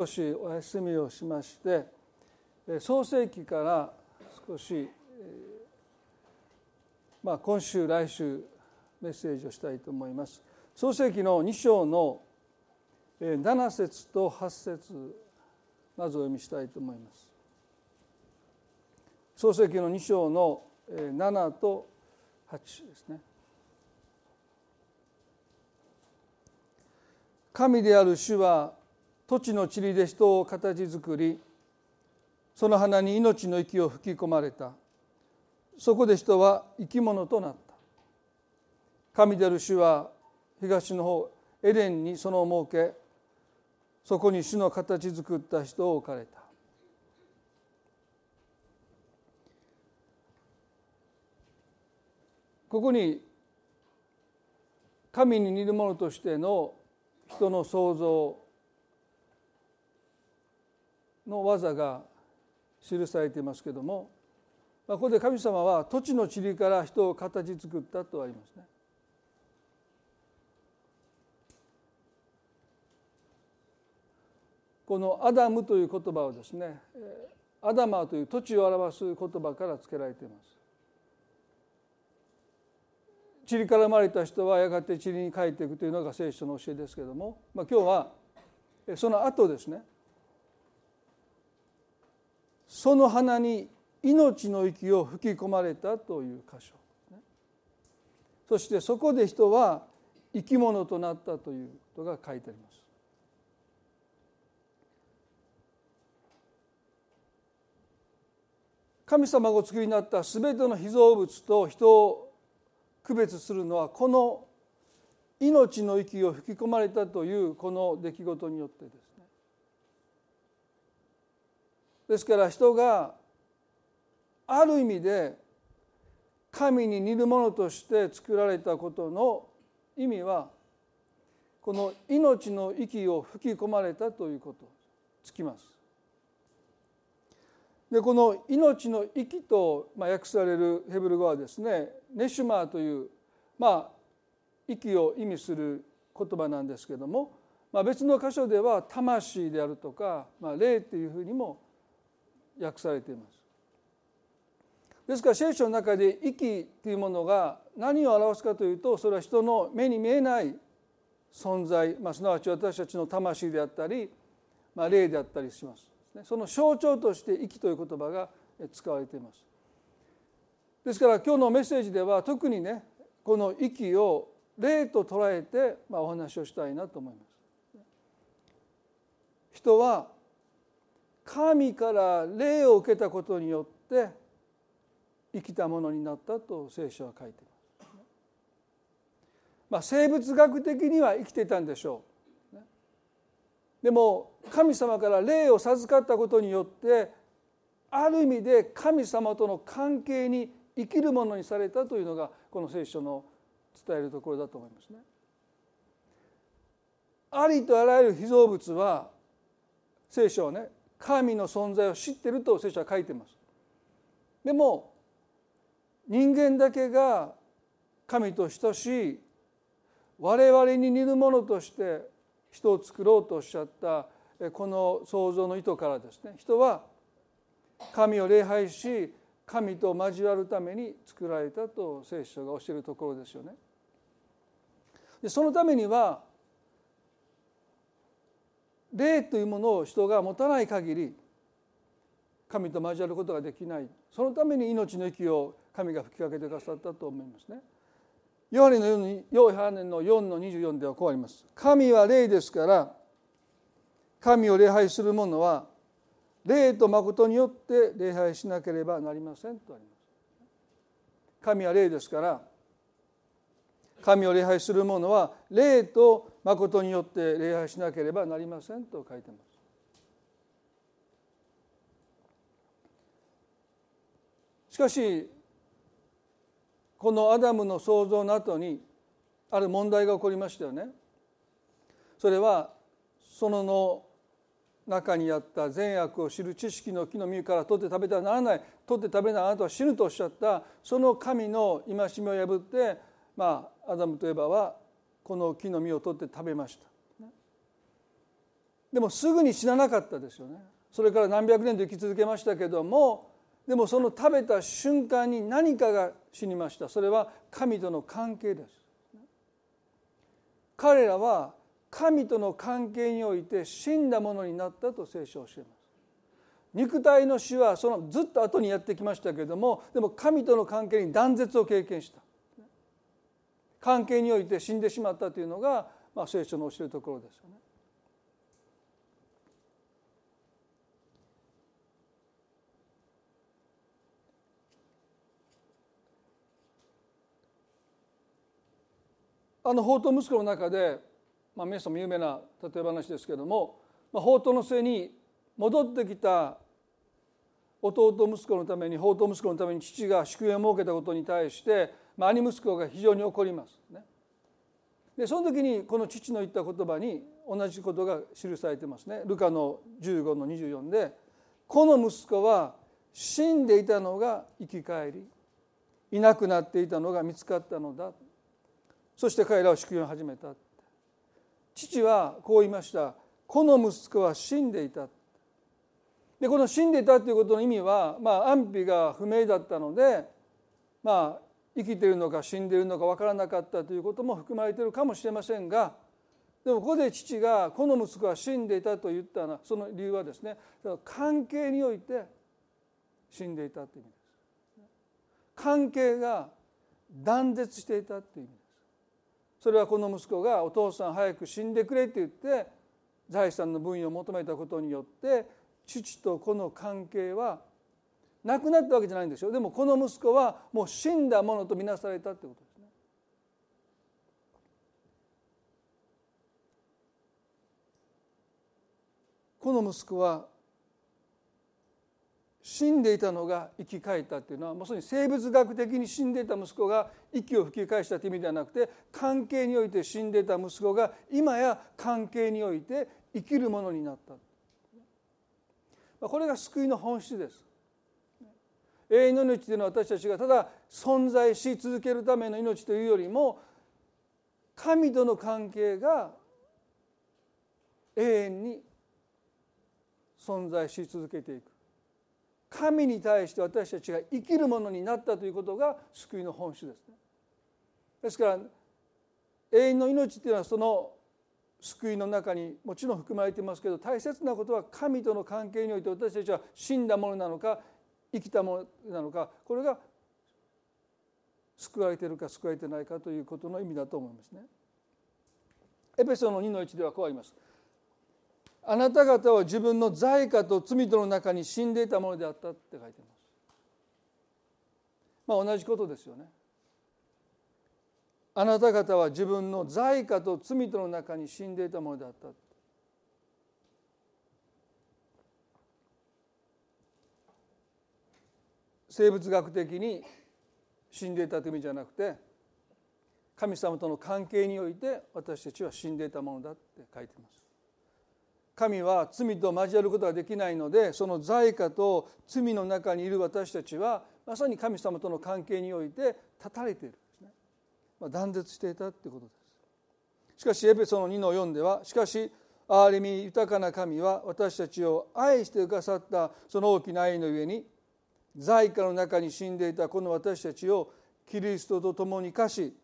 少しお休みをしまして創世記から少し、まあ、今週来週メッセージをしたいと思います。創世記の2章の7節と8節まずお読みしたいと思います。創世記の2章の7と8ですね。神である主は土地の塵で人を形作りその花に命の息を吹き込まれた。そこで人は生き物となった。神である主は東の方エレンにそのを設けそこに主の形作った人を置かれた。ここに神に似るものとしての人の創造の技が記されていますけれども、まあ、ここで神様は土地の塵から人を形作ったとありますね。このアダムという言葉はですねアダマーという土地を表す言葉から付けられています。塵から生まれた人はやがて塵に帰っていくというのが聖書の教えですけれども、まあ、今日はその後ですねその花に命の息を吹き込まれたという箇所。そしてそこで人は生き物となったということが書いてあります。神様がお作りになった全ての被造物と人を区別するのはこの命の息を吹き込まれたというこの出来事によってです。ですから人がある意味で神に似るものとして作られたことの意味はこの命の息を吹き込まれたということつきます。でこの命の息と、ま、訳されるヘブル語はですねネシュマーという、まあ、息を意味する言葉なんですけども、まあ、別の箇所では魂であるとか、まあ、霊というふうにも訳されています。ですから聖書の中で息というものが何を表すかというとそれは人の目に見えない存在、まあ、すなわち私たちの魂であったり、まあ、霊であったりします。その象徴として息という言葉が使われています。ですから今日のメッセージでは特にねこの息を霊と捉えて、ま、お話をしたいなと思います。人は神から霊を受けたことによって生きたものになったと聖書は書いています。まあ、生物学的には生きていたんでしょう。でも神様から霊を授かったことによってある意味で神様との関係に生きるものにされたというのがこの聖書の伝えるところだと思いますね。ありとあらゆる被造物は聖書はね神の存在を知ってると聖書は書いてますでも人間だけが神と等しい我々に似るものとして人を作ろうとおっしゃったこの創造の意図からですね人は神を礼拝し神と交わるために作られたと聖書が教えるところですよね。でそのためには霊というものを人が持たない限り神と交わることができないそのために命の息を神が吹きかけてくださったと思いますね。ヨハネの4ヨハネの4の24ではこうあります。神は霊ですから神を礼拝する者は霊と誠によって礼拝しなければなりませんとあります。神は霊ですから神を礼拝する者は霊と誠によって礼拝しなければなりませんと書いてます。しかしこのアダムの創造の後にある問題が起こりましたよね。それはそのの中にあった善悪を知る知識の木の実から取って食べてはならない取って食べないあなたは死ぬとおっしゃったその神の戒めを破ってまあアダムとエバはこの木の実を取って食べました。でもすぐに死ななかったですよね。それから何百年と生き続けましたけどもでもその食べた瞬間に何かが死にました。それは神との関係です。彼らは神との関係において死んだものになったと聖書を教えます。肉体の死はそのずっと後にやってきましたけれどもでも神との関係に断絶を経験した。関係において死んでしまったというのが、まあ、聖書の教えるところですよね。あの法と息子の中で、まあ、皆さんも有名な例え話ですけれども、まあ、法との末に戻ってきた弟息子のために法と息子のために父が祝宴を設けたことに対して、まあ、兄息子が非常に怒ります。ね、でその時にこの父の言った言葉に同じことが記されてますね。ルカの15の24で「この息子は死んでいたのが生き返りいなくなっていたのが見つかったのだ」そして彼らは祝言を始めた。父はこう言いました。この息子は死んでいた。でこの死んでいたということの意味は、まあ、安否が不明だったので、まあ、生きているのか死んでいるのか分からなかったということも含まれているかもしれませんがでもここで父がこの息子は死んでいたと言ったのはその理由はですね関係において死んでいたという意味です。関係が断絶していたという意味ですそれはこの息子がお父さん早く死んでくれって言って財産の分与を求めたことによって父と子の関係はなくなったわけじゃないんですよでもこの息子はもう死んだものとみなされたってことですね。この息子は死んでいたのが生き返ったっていうのはまさに生物学的に死んでいた息子が息を吹き返したという意味ではなくて関係において死んでいた息子が今や関係において生きるものになった。これが救いの本質です。永遠の命というのは私たちがただ存在し続けるための命というよりも神との関係が永遠に存在し続けていく神に対して私たちが生きるものになったということが救いの本質ですね。ですから永遠の命っていうのはその救いの中にもちろん含まれていますけど大切なことは神との関係において私たちは死んだものなのか生きたものなのかこれが救われているか救われてないかということの意味だと思いますね。エペソの2の1ではこうあります。あなた方は自分の罪過と罪との中に死んでいたものであったって書いてます。まあ同じことですよね。あなた方は自分の罪過と罪との中に死んでいたものであった。生物学的に死んでいたという意味じゃなくて神様との関係において私たちは死んでいたものだって書いてます。神は罪と交わることができないのでその罪過と罪の中にいる私たちはまさに神様との関係において断たれているんですね、まあ、断絶していたってことですしかしエペソの2の4ではしかし憐れみ豊かな神は私たちを愛してくださったその大きな愛の上に罪過の中に死んでいたこの私たちをキリストと共に生かし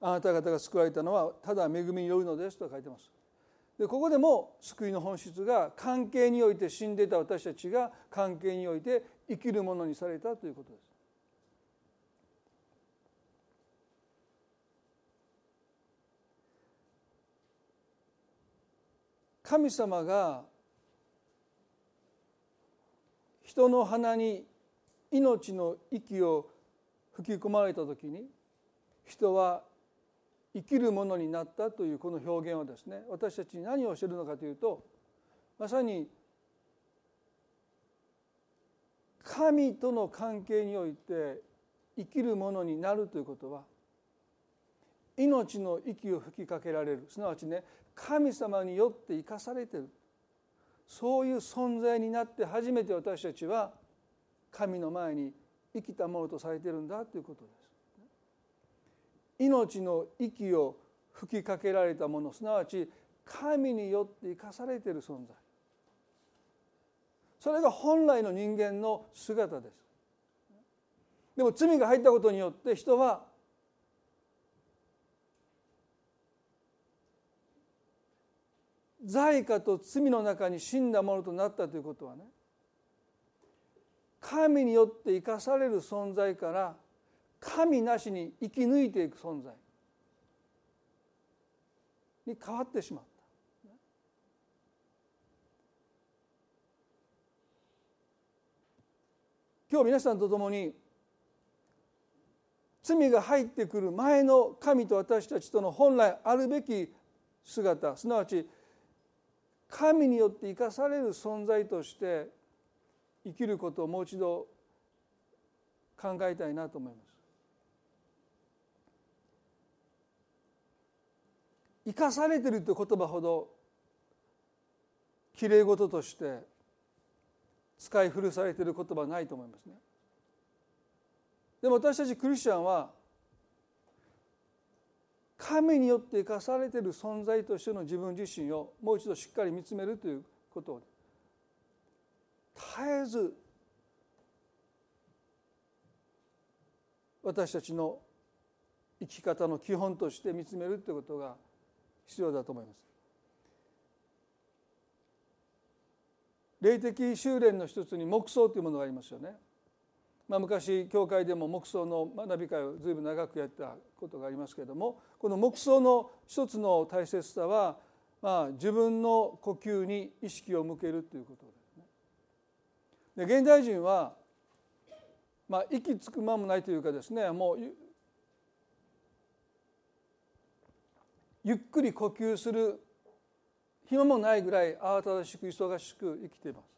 あなた方が救われたのはただ恵みによるのですと書いてますでここでも救いの本質が関係において死んでいた私たちが関係において生きるものにされたということです。神様が人の鼻に命の息を吹き込まれた時に人は生きるものになったというこの表現はですね私たちに何をしているのかというとまさに神との関係において生きるものになるということは命の息を吹きかけられる。すなわちね神様によって生かされてる。そういう存在になって初めて私たちは神の前に生きたものとされているんだということです。命の息を吹きかけられたものすなわち神によって生かされている存在それが本来の人間の姿ですでも罪が入ったことによって人は罪過と罪の中に死んだものとなったということはね神によって生かされる存在から神なしに生き抜いていく存在に変わってしまった。今日皆さんと共に罪が入ってくる前の神と私たちとの本来あるべき姿すなわち神によって生かされる存在として生きることをもう一度考えたいなと思います。生かされてるという言葉ほどきれい事として使い古されている言葉はないと思いますね。でも私たちクリスチャンは神によって生かされている存在としての自分自身をもう一度しっかり見つめるということを絶えず私たちの生き方の基本として見つめるということが必要だと思います。霊的修練の一つに黙想というものがありますよね。まあ、昔教会でも黙想の学び会を随分長くやったことがありますけれどもこの黙想の一つの大切さは、まあ、自分の呼吸に意識を向けるということです。で現代人は、まあ、息つく間もないというかですねもうゆっくり呼吸する暇もないぐらい慌ただしく忙しく生きています。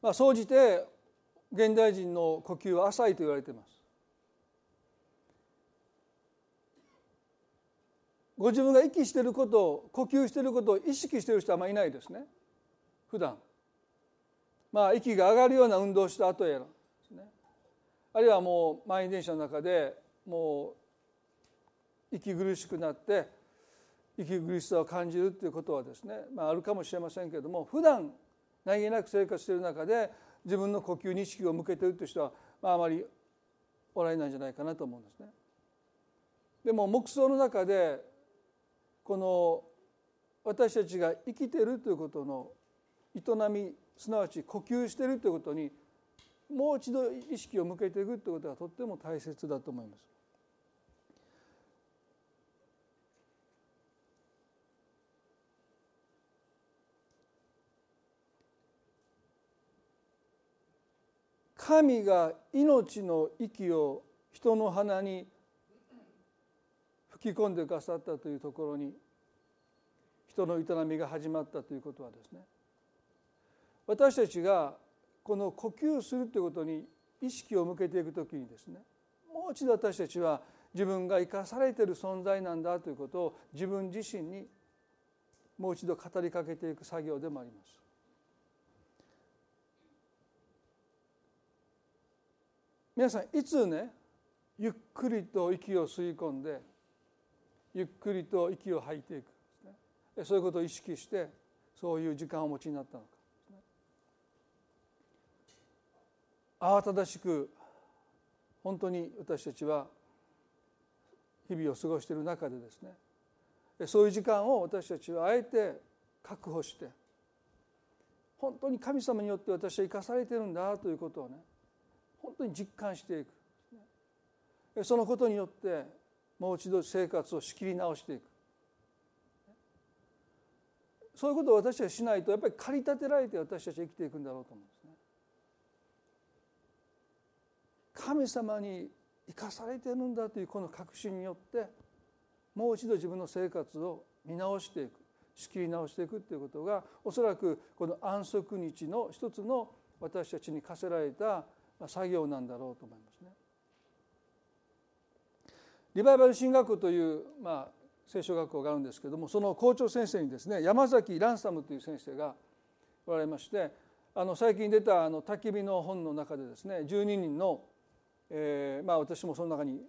まあ、総じて現代人の呼吸は浅いと言われています。ご自分が息していることを呼吸していることを意識している人はあまりいないですね。普段。まあ息が上がるような運動をした後やらですねあるいはもう満員電車の中でもう息苦しくなって息苦しさを感じるっていうことはですね、まあ、あるかもしれませんけれども普段何気なく生活している中で自分の呼吸に意識を向けているという人は、まあ、あまりおられないんじゃないかなと思うんですね。でも黙想の中でこの私たちが生きているということの営みすなわち呼吸しているということにもう一度意識を向けていくということがとっても大切だと思います。神が命の息を人の鼻に吹き込んでくださったというところに人の営みが始まったということはですね私たちがこの呼吸するということに意識を向けていくときにですねもう一度私たちは自分が生かされている存在なんだということを自分自身にもう一度語りかけていく作業でもあります。皆さんいつねゆっくりと息を吸い込んでゆっくりと息を吐いていくね、そういうことを意識してそういう時間をお持ちになったのか、ね、慌ただしく本当に私たちは日々を過ごしている中でですねそういう時間を私たちはあえて確保して本当に神様によって私は生かされてるんだということをね本当に実感していく。そのことによってもう一度生活を仕切り直していく。そういうことを私たちはしないとやっぱり駆り立てられて私たちは生きていくんだろうと思うね。神様に生かされてるんだというこの確信によってもう一度自分の生活を見直していく仕切り直していくということがおそらくこの安息日の一つの私たちに課せられた作業なんだろうと思いますね。リバイバル進学校という、まあ、聖書学校があるんですけどもその校長先生にですね山崎ランサムという先生がおられましてあの最近出たあの焚き火の本の中でですね12人の、えーまあ、私もその中に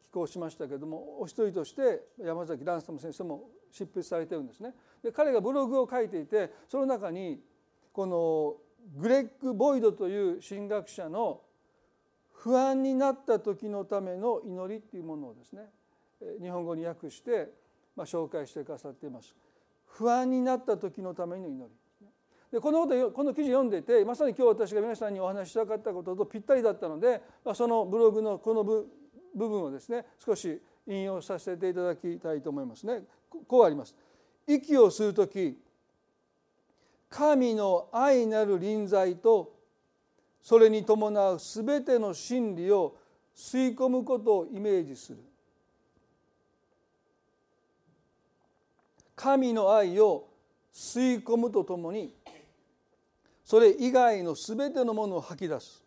寄稿しましたけれどもお一人として山崎蘭様先生も執筆されてるんですね。で彼がブログを書いていてその中にこのグレッグ・ボイドという神学者の不安になった時のための祈りっていうものをですね日本語に訳してまあ紹介してくださっています。不安になった時のための祈り。でこのことこの記事読んでてまさに今日私が皆さんにお話ししたかったこととぴったりだったので、まあ、そのブログのこの部分をですね少し引用させていただきたいと思いますね。こうあります。息を吸う時神の愛なる臨在とそれに伴う全ての真理を吸い込むことをイメージする神の愛を吸い込むとともにそれ以外の全てのものを吐き出す。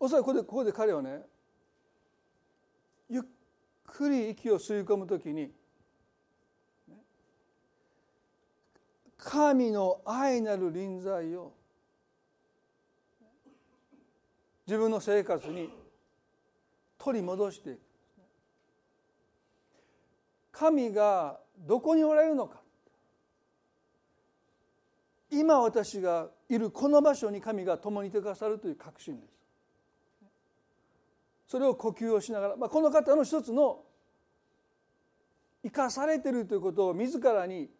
おそらくここでここで彼はねゆっくり息を吸い込むときに神の愛なる臨在を自分の生活に取り戻していく。神がどこにおられるのか。今私がいるこの場所に神が共にいてくださるという確信です。それを呼吸をしながら、まあ、この方の一つの生かされているということを自らに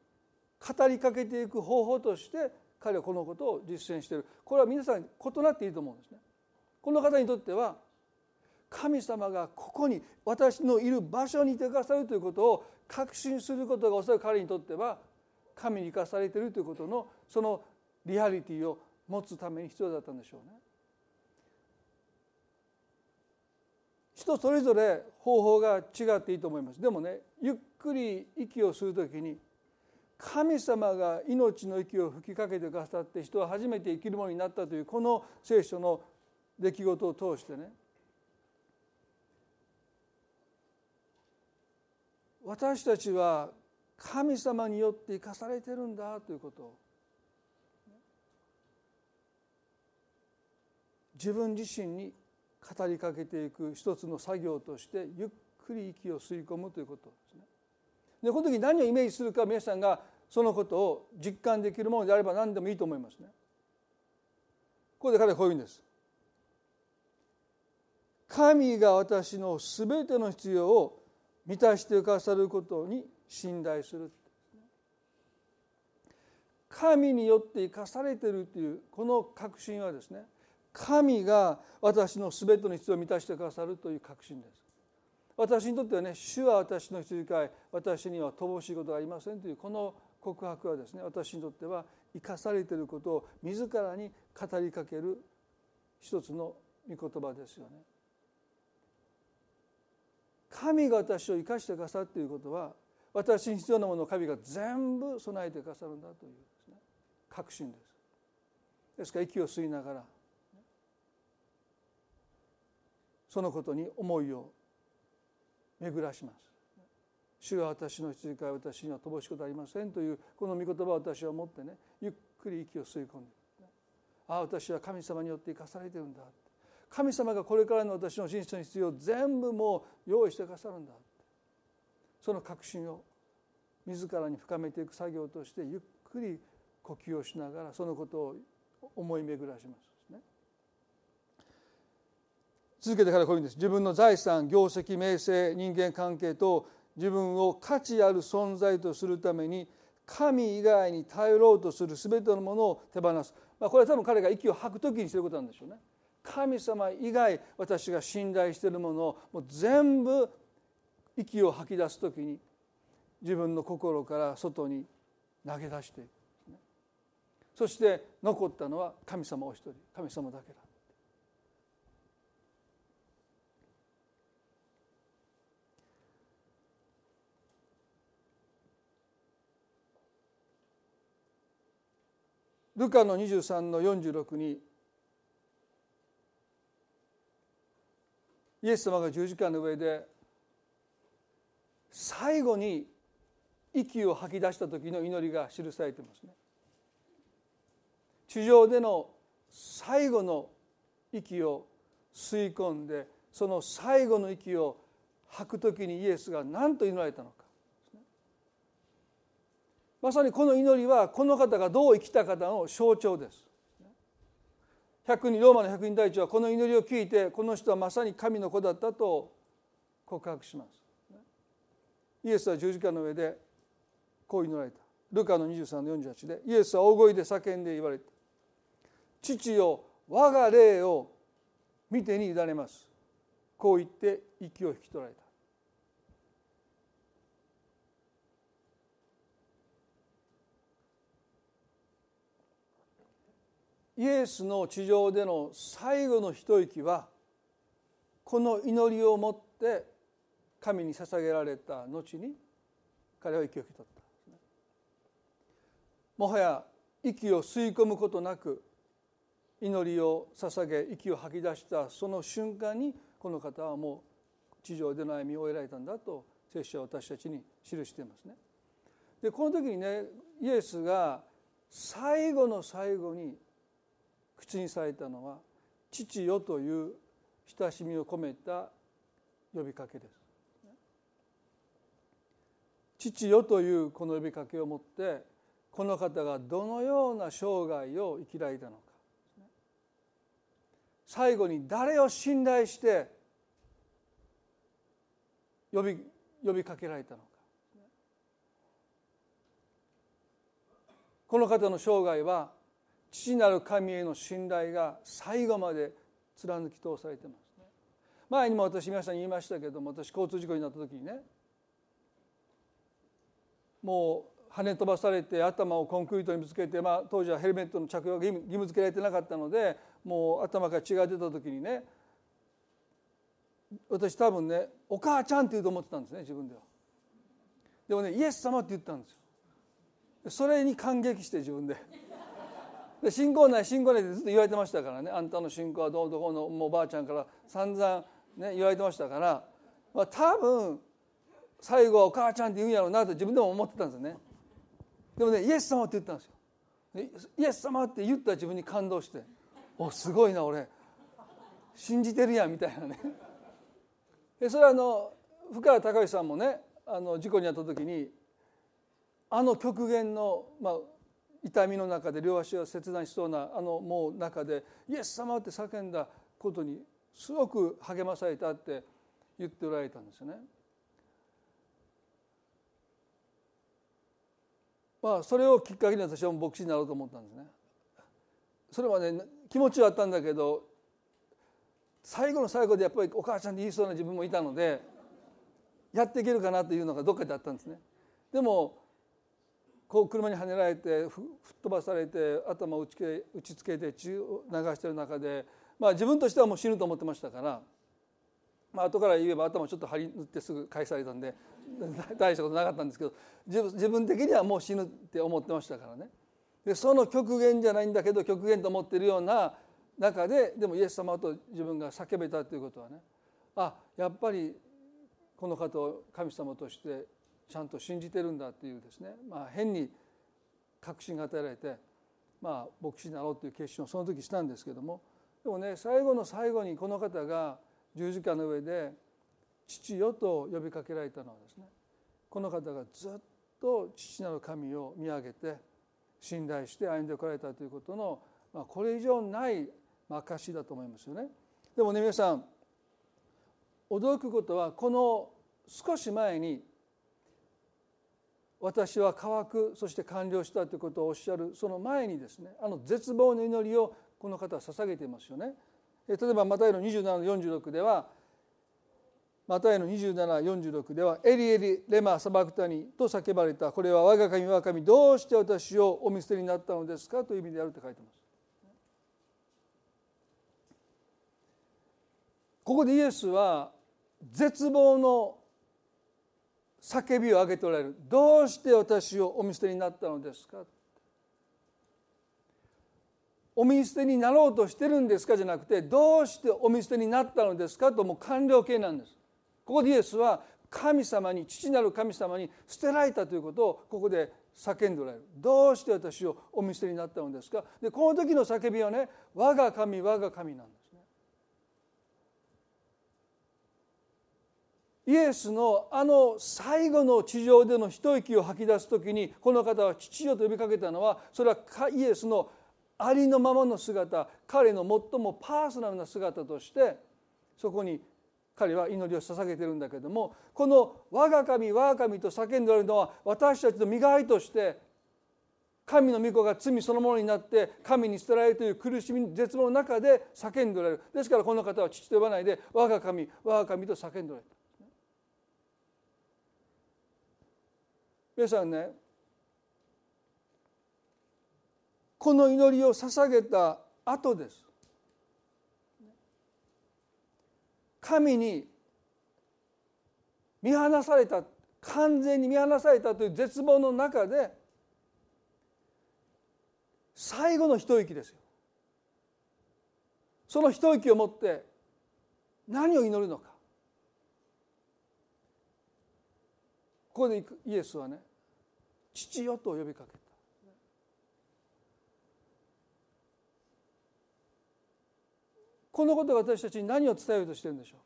語りかけていく方法として彼はこのことを実践している。これは皆さん異なっていいと思うんですね。この方にとっては神様がここに私のいる場所にいてくださるということを確信することがおそらく彼にとっては神に生かされているということのそのリアリティを持つために必要だったんでしょうね。人それぞれ方法が違っていいと思います。でもねゆっくり息をするときに神様が命の息を吹きかけてくださって人は初めて生きるものになったというこの聖書の出来事を通してね私たちは神様によって生かされてるんだということを自分自身に語りかけていく一つの作業としてゆっくり息を吸い込むということですね。でこの時何をイメージするか皆さんがそのことを実感できるものであれば何でもいいと思いますね。ここで彼はこういうんです。神が私の全ての必要を満たしてくださることに信頼する神によって生かされているというこの確信はですね神が私の全ての必要を満たしてくださるという確信です私にとってはね主は私の羊飼い私には乏しいことがありませんというこの告白はですね私にとっては生かされていることを自らに語りかける一つの御言葉ですよね。神が私を生かしてくださっていることは私に必要なものを神が全部備えてくださるんだというです。ね確信です。です。から息を吸いながらそのことに思いを巡らします。主は私の羊飼い私には乏しいことありませんというこの御言葉を私は持ってねゆっくり息を吸い込んでああ私は神様によって生かされてるんだ神様がこれからの私の人生の必要を全部もう用意してくださるんだ。その確信を自らに深めていく作業としてゆっくり呼吸をしながらそのことを思い巡らします、ね、続けてからこういうんです自分の財産業績名声人間関係と自分を価値ある存在とするために神以外に頼ろうとする全てのものを手放す、まあ、これは多分彼が息を吐く時にしてることなんでしょうね。神様以外私が信頼しているものをもう全部息を吐き出す時に自分の心から外に投げ出して。いく、そして残ったのは神様お一人神様だけだ。ルカの23の46にイエス様が十字架の上で最後に息を吐き出した時の祈りが記されてますね。地上での最後の息を吸い込んでその最後の息を吐く時にイエスが何と祈られたのかまさにこの祈りはこの方がどう生きた方の象徴です百人ローマの百人隊長はこの祈りを聞いてこの人はまさに神の子だったと告白します。イエスは十字架の上でこう祈られた。ルカの23の48でイエスは大声で叫んで言われた。父よ我が霊を見てに委ねます。こう言って息を引き取られた。イエスの地上での最後の一息はこの祈りをもって神に捧げられた後に彼は息を引き取ったもはや息を吸い込むことなく祈りを捧げ息を吐き出したその瞬間にこの方はもう地上での歩みを終えられたんだと聖書は私たちに記していますね。でこの時にねイエスが最後の最後に口にされたのは「父よ」という親しみを込めた呼びかけです。父よというこの呼びかけをもってこの方がどのような生涯を生きられたのか最後に誰を信頼して呼び呼びかけられたのかこの方の生涯は父なる神への信頼が最後まで貫き通されてますね前にも私皆さんに言いましたけども私交通事故になった時にねもう跳ね飛ばされて頭をコンクリートにぶつけて、まあ、当時はヘルメットの着用が義務付けられてなかったのでもう頭から血が出た時にね私多分ね「お母ちゃん」って言うと思ってたんですね自分では。でもね「イエス様」って言ったんですよ。それに感激して自分で。で信仰ない信仰ないってずっと言われてましたからね。あんたの信仰はどうどこの。もうおばあちゃんから散々ね言われてましたから、まあ、多分最後はお母ちゃんって言うんやろうなと自分でも思ってたんですよね。でもねイエス様って言ったんですよ。イエス様って言った自分に感動して。おすごいな俺。信じてるやんみたいなね。でそれはあの深谷隆さんもねあの事故に遭った時にあの極限の、まあ、痛みの中で両足を切断しそうなあのもう中で「イエス様」って叫んだことにすごく励まされたって言っておられたんですよね。まあそれをきっかけに私は牧師になろうと思ったんですね。それはね気持ちはあったんだけど最後の最後でやっぱりお母ちゃんって言いそうな自分もいたのでやっていけるかなというのがどっかであったんですね。でもこう車にはねられて吹っ飛ばされて頭を打ちけ打ちつけて血を流してる中で、まあ、自分としてはもう死ぬと思ってましたから、まあ後から言えば頭をちょっと張り塗ってすぐ返されたんで 大したことなかったんですけど自分的にはもう死ぬって思ってましたからね。でその極限じゃないんだけど極限と思ってるような中ででもイエス様と自分が叫べたということはねあやっぱりこの方を神様としてちゃんと信じてるんだっていうですね、まあ、変に確信が与えられて、まあ、牧師になろうという決心をその時したんですけどもでもね最後の最後にこの方が十字架の上で「父よ」と呼びかけられたのはですねこの方がずっと父なる神を見上げて信頼して歩んでこられたということの、まあ、これ以上ない証だと思いますよね。でもね皆さん驚くことはこの少し前に私は乾くそして完了したということをおっしゃるその前にですねあの絶望の祈りをこの方は捧げていますよね。例えばマタイの27の46ではマタイの2746では「エリエリレマサバクタニ」と叫ばれたこれは我が神我が神どうして私をお見捨てになったのですかという意味であると書いてます。ここでイエスは絶望の叫びを上げておられる。どうして私をお見捨てになったのですか？お見捨てになろうとしてるんですかじゃなくてどうしてお見捨てになったのですか？ともう完了形なんです。ここでイエスは神様に父なる神様に捨てられたということをここで叫んでおられる。どうして私をお見捨てになったのですか？でこの時の叫びはね我が神我が神なんですねイエスのあの最後の地上での一息を吐き出す時にこの方は父よと呼びかけたのはそれはイエスのありのままの姿彼の最もパーソナルな姿としてそこに彼は祈りを捧げてるんだけどもこの「我が神我が神」と叫んでおるのは私たちの身代わりとして神の御子が罪そのものになって神に捨てられるという苦しみ絶望の中で叫んでおられる。ですからこの方は父と呼ばないで我が神我が神と叫んでおられる。皆さんねこの祈りを捧げた後です。神に見放された完全に見放されたという絶望の中で最後の一息ですよ。その一息をもって何を祈るのか。ここでイエスはね「父よ」と呼びかけた。このことが私たちに何を伝えようとしてるんでしょうか。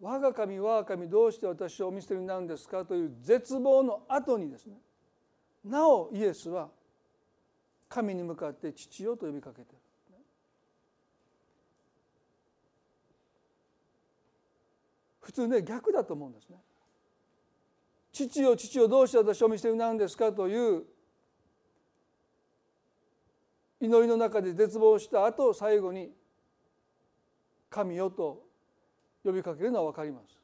我が神我が神どうして私をお見捨てになるんですかという絶望の後にですねなおイエスは神に向かって父よと呼びかけてる。普通ね逆だと思うんですね。父よ父よどうして私を見捨てになるんですかという祈りの中で絶望した後最後に「神よ」と呼びかけるのは分かります。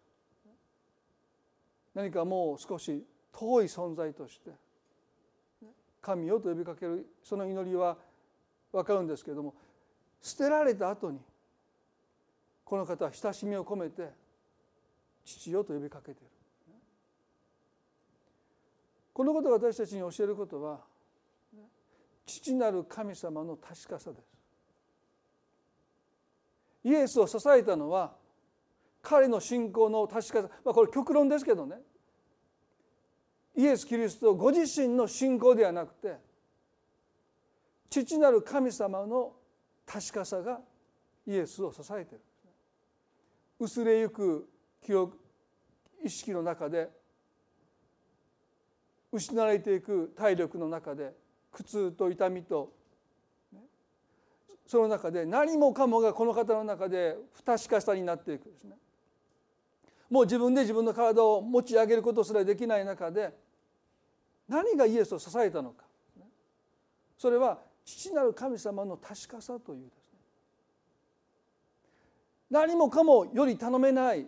何かもう少し遠い存在として「神よ」と呼びかけるその祈りは分かるんですけれども捨てられた後にこの方は親しみを込めて「父よ」と呼びかけている。このことが私たちに教えることは父なる神様の確かさです。イエスを支えたのは彼の信仰の確かさ、まあ、これ極論ですけどね。イエス・キリストご自身の信仰ではなくて父なる神様の確かさがイエスを支えている。薄れゆく記憶意識の中で失われていく体力の中で苦痛と痛みとその中で何もかもがこの方の中で不確かさになっていくですね。もう自分で自分の体を持ち上げることすらできない中で何がイエスを支えたのか。それは父なる神様の確かさというですね。何もかもより頼めない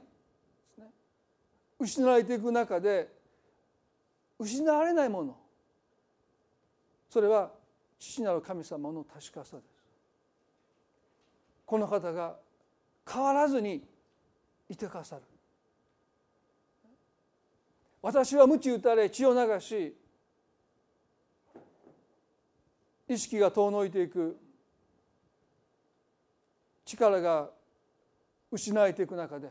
失われていく中で失われないもの。それは父なる神様の確かさです。この方が変わらずにいてくださる。私は鞭打たれ血を流し意識が遠のいていく。力が失われていく中で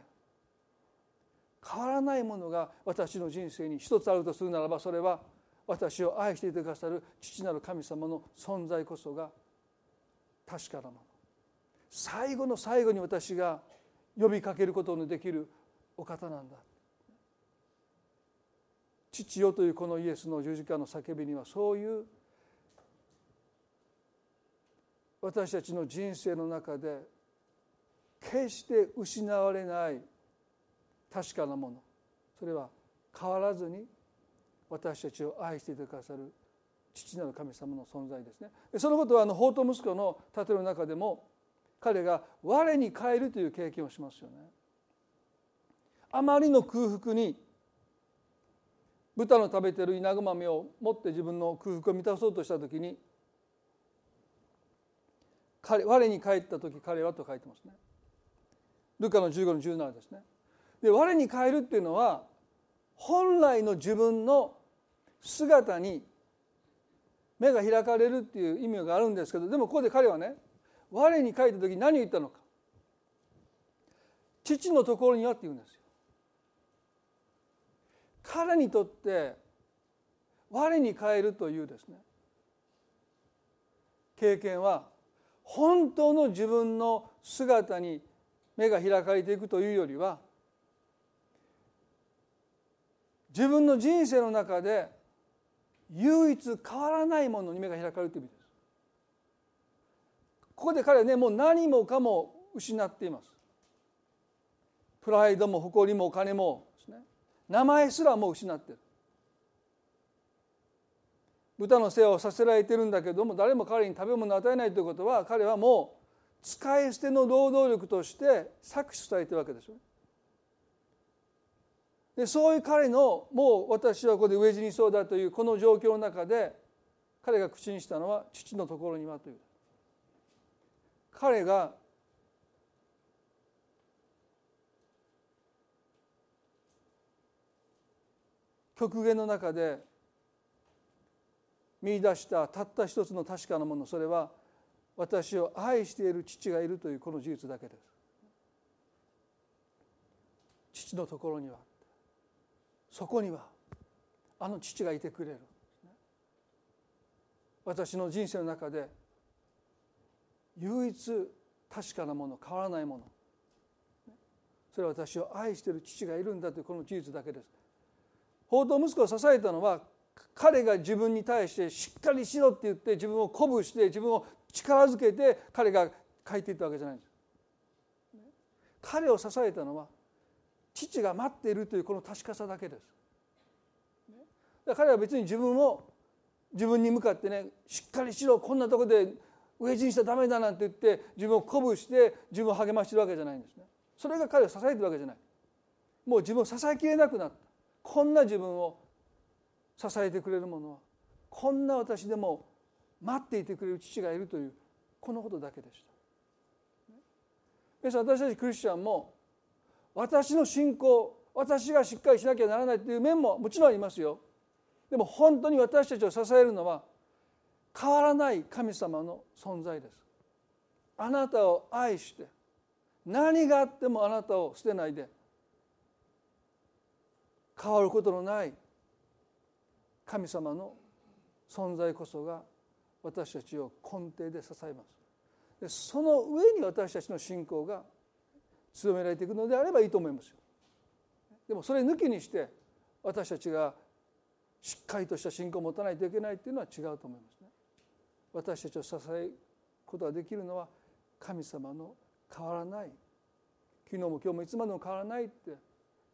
変わらないものが私の人生に一つあるとするならばそれは私を愛していてくださる父なる神様の存在こそが確かなもの。最後の最後に私が呼びかけることのできるお方なんだ。父よというこのイエスの十字架の叫びにはそういう私たちの人生の中で決して失われない確かなもの。それは変わらずに私たちを愛していてくださる父なる神様の存在ですね。そのことはあの法と息子の例えの中でも彼が我に変えるという経験をしますよね。あまりの空腹に豚の食べてる稲子豆を持って自分の空腹を満たそうとした時に彼我に帰った時彼はと書いてますね。ルカの15の17ですね。で我に変えるっていうのは本来の自分の姿に目が開かれるっていう意味があるんですけどでもここで彼はね我に書いた時何を言ったのか父のところにはって言うんですよ。彼にとって我に変えるというですね経験は本当の自分の姿に目が開かれていくというよりは自分の人生の中で唯一変わらないものに目が開かれるという意味ですここで彼はねもう何もかも失っています。プライドも誇りもお金もですね。名前すらもう失ってる。豚の世話をさせられてるんだけども誰も彼に食べ物を与えないということは彼はもう使い捨ての労働力として搾取されてるわけですよ。ね。でそういう彼のもう私はここで飢え死にそうだというこの状況の中で彼が口にしたのは父のところにはという彼が極限の中で見出したたった一つの確かなものそれは私を愛している父がいるというこの事実だけです。父のところには。そこにはあの父がいてくれる。私の人生の中で唯一確かなもの変わらないもの。それは私を愛している父がいるんだというこの事実だけです。法と息子を支えたのは彼が自分に対してしっかりしろって言って自分を鼓舞して自分を力づけて彼が書いていったわけじゃないんです。彼を支えたのは父が待っているというこの確かさだけです。彼は別に自分を自分に向かってねしっかりしろこんなとこで飢え死にしちゃダメだなんて言って自分を鼓舞して自分を励ましてるわけじゃないんですね。それが彼を支えてるわけじゃない。もう自分を支えきれなくなった。こんな自分を支えてくれるものはこんな私でも待っていてくれる父がいるというこのことだけでした。私たちクリスチャンも私の信仰私がしっかりしなきゃならないという面ももちろんありますよ。でも本当に私たちを支えるのは変わらない神様の存在です。あなたを愛して何があってもあなたを捨てないで変わることのない神様の存在こそが私たちを根底で支えますでその上に私たちの信仰が強められていくのであればいいと思いますよ。でもそれ抜きにして私たちがしっかりとした信仰を持たないといけないっていうのは違うと思いますね。私たちを支えることができるのは神様の変わらない昨日も今日もいつまでも変わらないって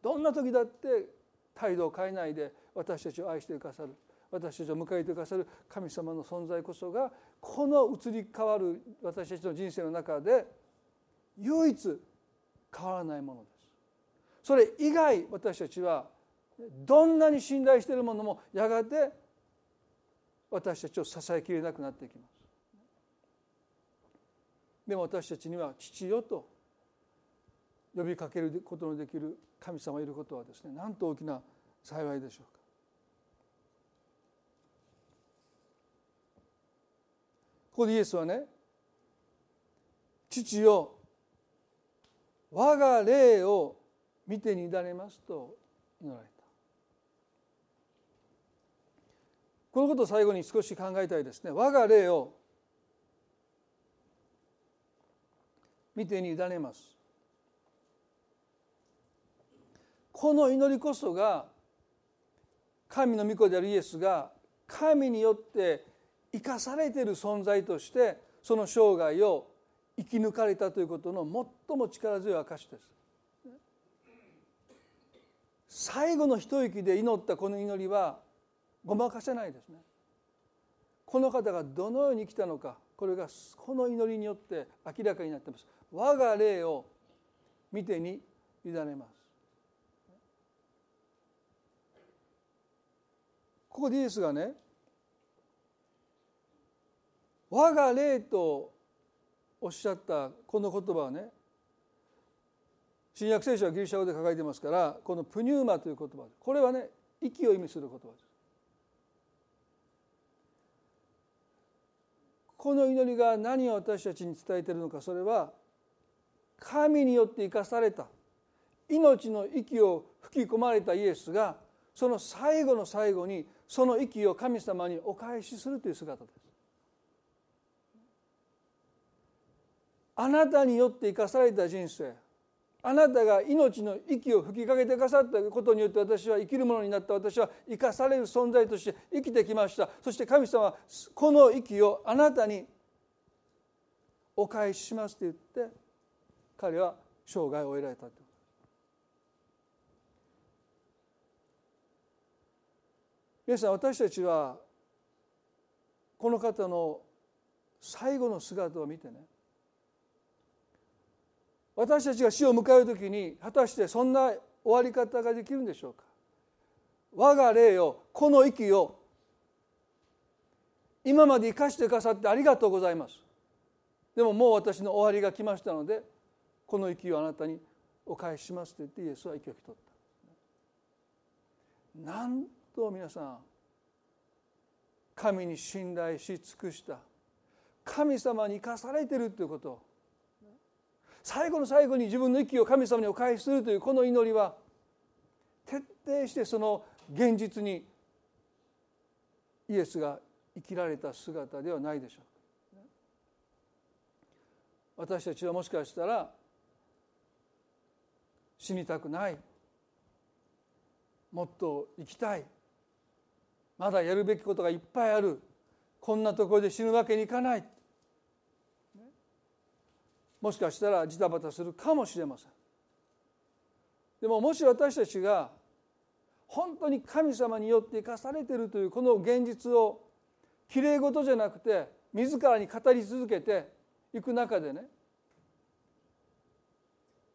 どんな時だって態度を変えないで私たちを愛してくださる私たちを迎えてくださる神様の存在こそがこの移り変わる私たちの人生の中で唯一変わらないものです。それ以外私たちはどんなに信頼しているものもやがて私たちを支えきれなくなっていきます。でも私たちには父よと呼びかけることのできる神様がいることはですねなんと大きな幸いでしょうか。ここでイエスはね父よ我が霊を見てに委ねますと祈られた。このことを最後に少し考えたいですね。我が霊を見てに委ねます。この祈りこそが神の御子であるイエスが神によって生かされている存在としてその生涯を生き抜かれたということの最も力強い証です。最後の一息で祈ったこの祈りはごまかせないですね。この方がどのように生きたのかこれがこの祈りによって明らかになっています。我が霊を見てに委ねます。ここでイエスがね我が霊とおっしゃったこの言葉はね新約聖書はギリシャ語で書かれていますからこのプニューマという言葉。これはね息を意味する言葉です。この祈りが何を私たちに伝えているのか。それは神によって生かされた命の息を吹き込まれたイエスがその最後の最後にその息を神様にお返しするという姿です。あなたによって生かされた人生。あなたが命の息を吹きかけてくださったことによって私は生きるものになった。私は生かされる存在として生きてきました。そして神様はこの息をあなたにお返ししますと言って彼は生涯を得られたと。皆さん私たちはこの方の最後の姿を見てね私たちが死を迎える時に果たしてそんな終わり方ができるんでしょうか？我が霊よこの息を今まで生かしてくださってありがとうございます。でももう私の終わりが来ましたのでこの息をあなたにお返ししますと言ってイエスは息を引き取った。なんと皆さん神に信頼し尽くした神様に生かされているということ最後の最後に自分の息を神様にお返しするというこの祈りは徹底してその現実にイエスが生きられた姿ではないでしょう私たちはもしかしたら死にたくない。もっと生きたい。まだやるべきことがいっぱいある。こんなところで死ぬわけにいかない。もしかしたらジタバタするかもしれません。でももし私たちが本当に神様によって生かされているというこの現実をきれい事じゃなくて自らに語り続けていく中でね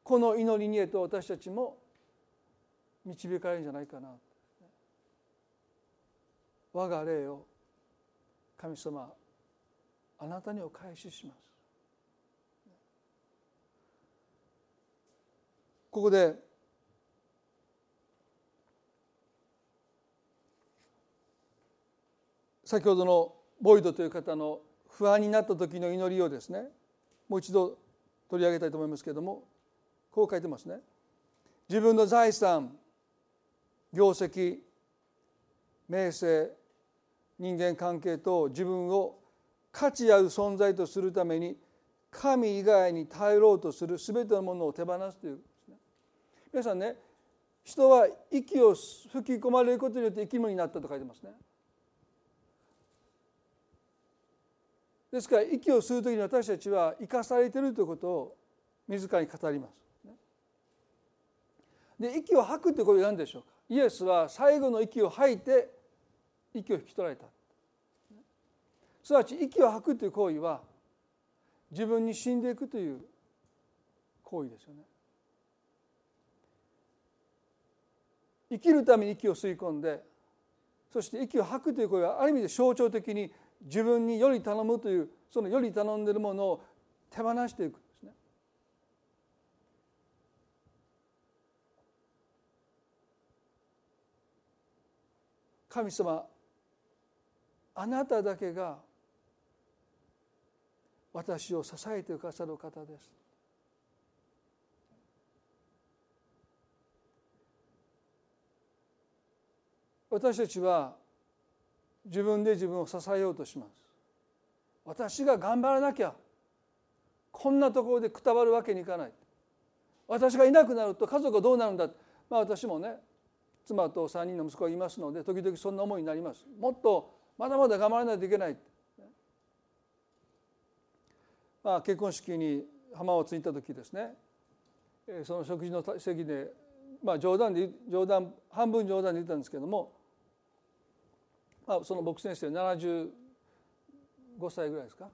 この祈りにへと私たちも導かれるんじゃないかな。我が霊を神様あなたにお返しします。ここで先ほどのボイドという方の不安になった時の祈りをですねもう一度取り上げたいと思いますけれどもこう書いてますね。自分の財産業績名声人間関係と自分を価値ある存在とするために神以外に頼ろうとする全てのものを手放すという皆さんね人は息を吹き込まれることによって生き物になったと書いてますね。ですから息を吸う時に私たちは生かされているということを自らに語ります。で息を吐くということは何でしょうか？イエスは最後の息を吐いて息を引き取られた。すなわち息を吐くという行為は自分に死んでいくという行為ですよね。生きるために息を吸い込んでそして息を吐くという声はある意味で象徴的に自分により頼むというそのより頼んでいるものを手放していくんですね。神様あなただけが私を支えてくださる方です。私たちは自分で自分を支えようとします。私が頑張らなきゃこんなところでくたばるわけにいかない。私がいなくなると家族はどうなるんだ。まあ私もね妻と3人の息子がいますので時々そんな思いになります。もっとまだまだ頑張らないといけない。まあ結婚式に浜をついた時ですね。その食事の席でまあ冗談で冗談半分冗談で言ったんですけどもまあ、その牧先生75歳ぐらいですか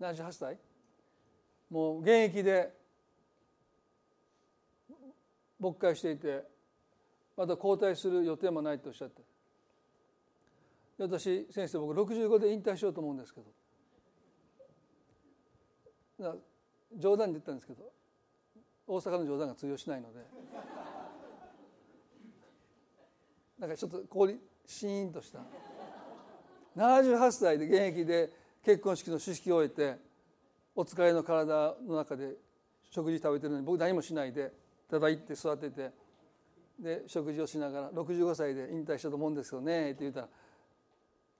？78歳？もう現役で牧会していてまた交代する予定もないとおっしゃって。私先生僕65で引退しようと思うんですけど。冗談で言ったんですけど大阪の冗談が通用しないので。なんかちょっと氷シーンとした。78歳で現役で結婚式の式式を終えてお疲れの体の中で食事食べてるのに僕何もしないでただ行って座っててで食事をしながら65歳で引退したと思うんですけどねって言ったら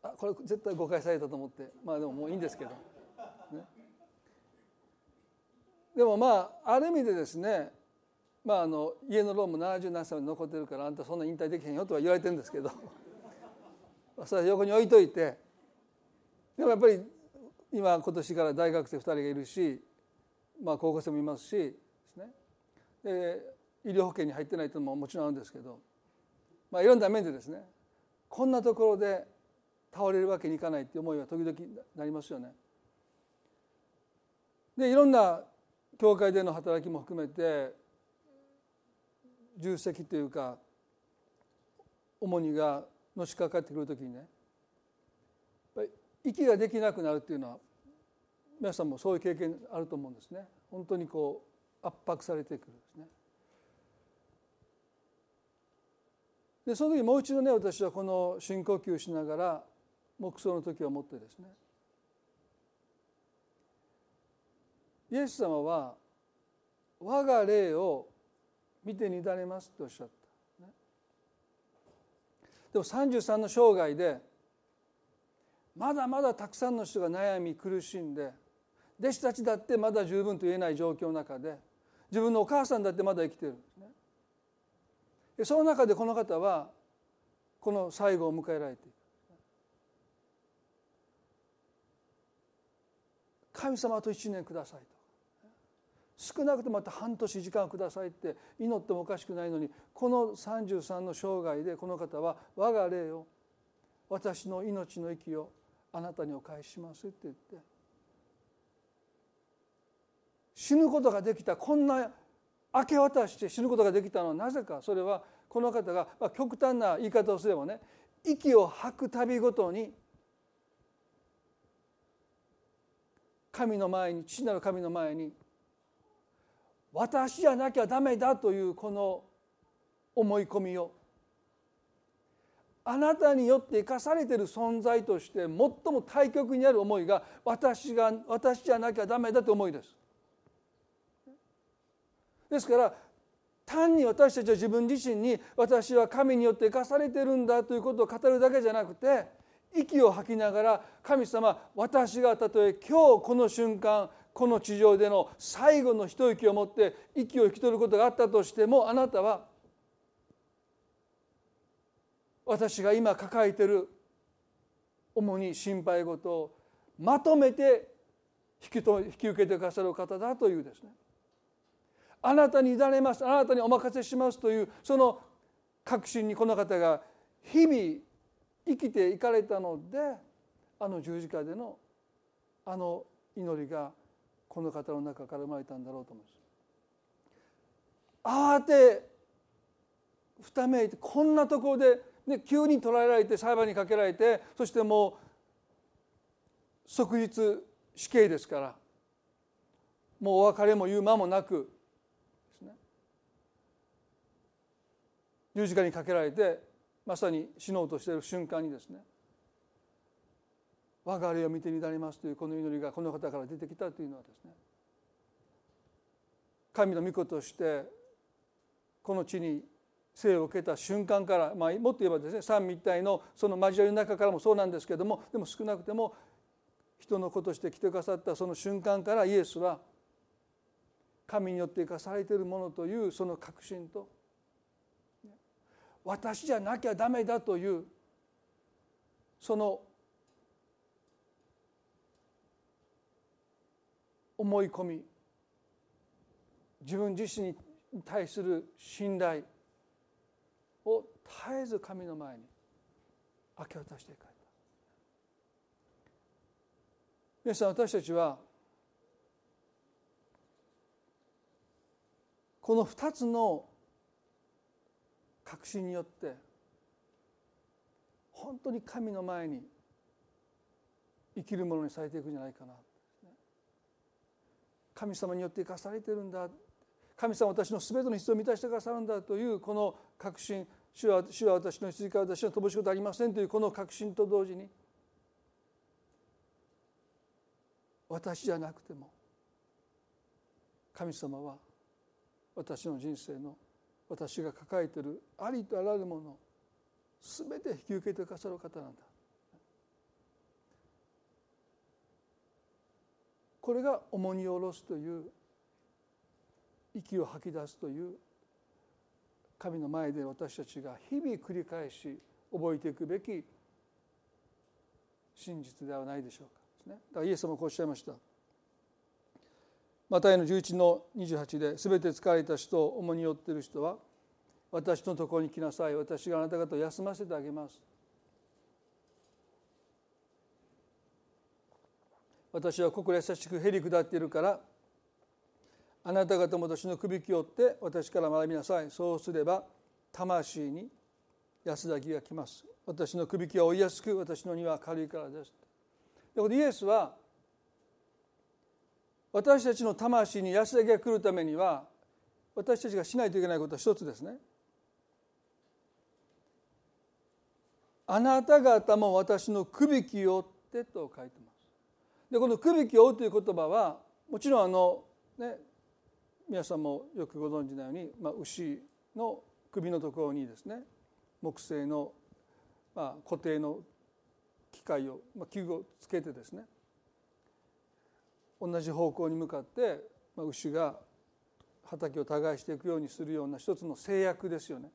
あこれ絶対誤解されたと思ってまあでももういいんですけど、ね、でもまあある意味でですねまああの家のローンも70何歳まで残ってるからあんたそんな引退できへんよとは言われてるんですけどそれは横に置いといてでもやっぱり今今年から大学生2人がいるし、まあ、高校生もいますしですねで医療保険に入ってないというのももちろんあるんですけど、まあ、いろんな面でですねこんなところで倒れるわけにいかないっていう思いは時々なりますよね。でいろんな教会での働きも含めて重責というか重荷がのしかかってくる時にね息ができなくなるっていうのは皆さんもそういう経験あると思うんですね。本当にこう圧迫されてくるんですね。でその時もう一度ね私はこの深呼吸しながら黙想の時をもってですねイエス様は我が霊を見て乱れますとおっしゃった、でも33の生涯でまだまだたくさんの人が悩み苦しんで弟子たちだってまだ十分と言えない状況の中で自分のお母さんだってまだ生きてるんですね。その中でこの方はこの最後を迎えられていく。神様と1年くださいと。少なくともまた半年時間くださいって祈ってもおかしくないのにこの33の生涯でこの方は我が霊を私の命の息をあなたにお返ししますって言って死ぬことができたこんな明け渡して死ぬことができたのはなぜかそれはこの方が、まあ、極端な言い方をすればね息を吐くたびごとに神の前に父なる神の前に私じゃなきゃダメだというこの思い込みをあなたによって生かされている存在として最も対極にある思いが私が私じゃなきゃダメだという思いです。ですから単に私たちは自分自身に私は神によって生かされてるんだということを語るだけじゃなくて息を吐きながら神様私がたとえ今日この瞬間この地上での最後の一息を持って息を引き取ることがあったとしてもあなたは私が今抱えてる主に心配事をまとめて引きと引き受けてくださる方だというですね。あなたに委ねますあなたにお任せしますというその確信にこの方が日々生きていかれたのであの十字架でのあの祈りがこの方の中から生まれたんだろうと思います。慌てふためいてこんなところでで急に捕らえられて裁判にかけられてそしてもう即日死刑ですからもうお別れも言う間もなくですね十字架にかけられてまさに死のうとしている瞬間にですね我が霊を見てになりますというこの祈りがこの方から出てきたというのはですね神の御子としてこの地に生を受けた瞬間から、まあ、もっと言えばですね三位一体のその交わりの中からもそうなんですけどもでも少なくても人の子として来てくださったその瞬間からイエスは神によって生かされているものというその確信と私じゃなきゃダメだというその思い込み自分自身に対する信頼を絶えず神の前に明け渡していかれた。皆さん私たちはこの2つの確信によって本当に神の前に生きるものにされていくんじゃないかな。神様によって生かされてるんだ。神様は私の全ての必要を満たしてくださるんだ。というこの確信。主は主は私の羊から私は乏しいことありません。というこの確信と同時に私じゃなくても神様は私の人生の私が抱えているありとあらゆるもの全て引き受けてくださる方なんだ。これが重荷を下ろすという息を吐き出すという神の前で私たちが日々繰り返し覚えていくべき真実ではないでしょうか。ですね。だからイエス様こうおっしゃいました。マタイの11の28で「すべて疲れた人を重荷に負っている人は私のところに来なさい。私があなた方を休ませてあげます」私は心優しくへり下っているからあなた方も私の首きをって私から学びなさい。そうすれば魂に安らぎが来ます。私の首きは追いやすく私の荷は軽いからです。でこれイエスは私たちの魂に安らぎが来るためには私たちがしないといけないことは一つですね。あなた方も私の首きを追ってと書いてます。でこの首きを追うという言葉はもちろんあのね皆さんもよくご存知のように、まあ、牛の首のところにですね木製の、まあ、固定の機械を、まあ、器具をつけてですね同じ方向に向かって、まあ、牛が畑を耕していくようにするような一つの制約ですよね。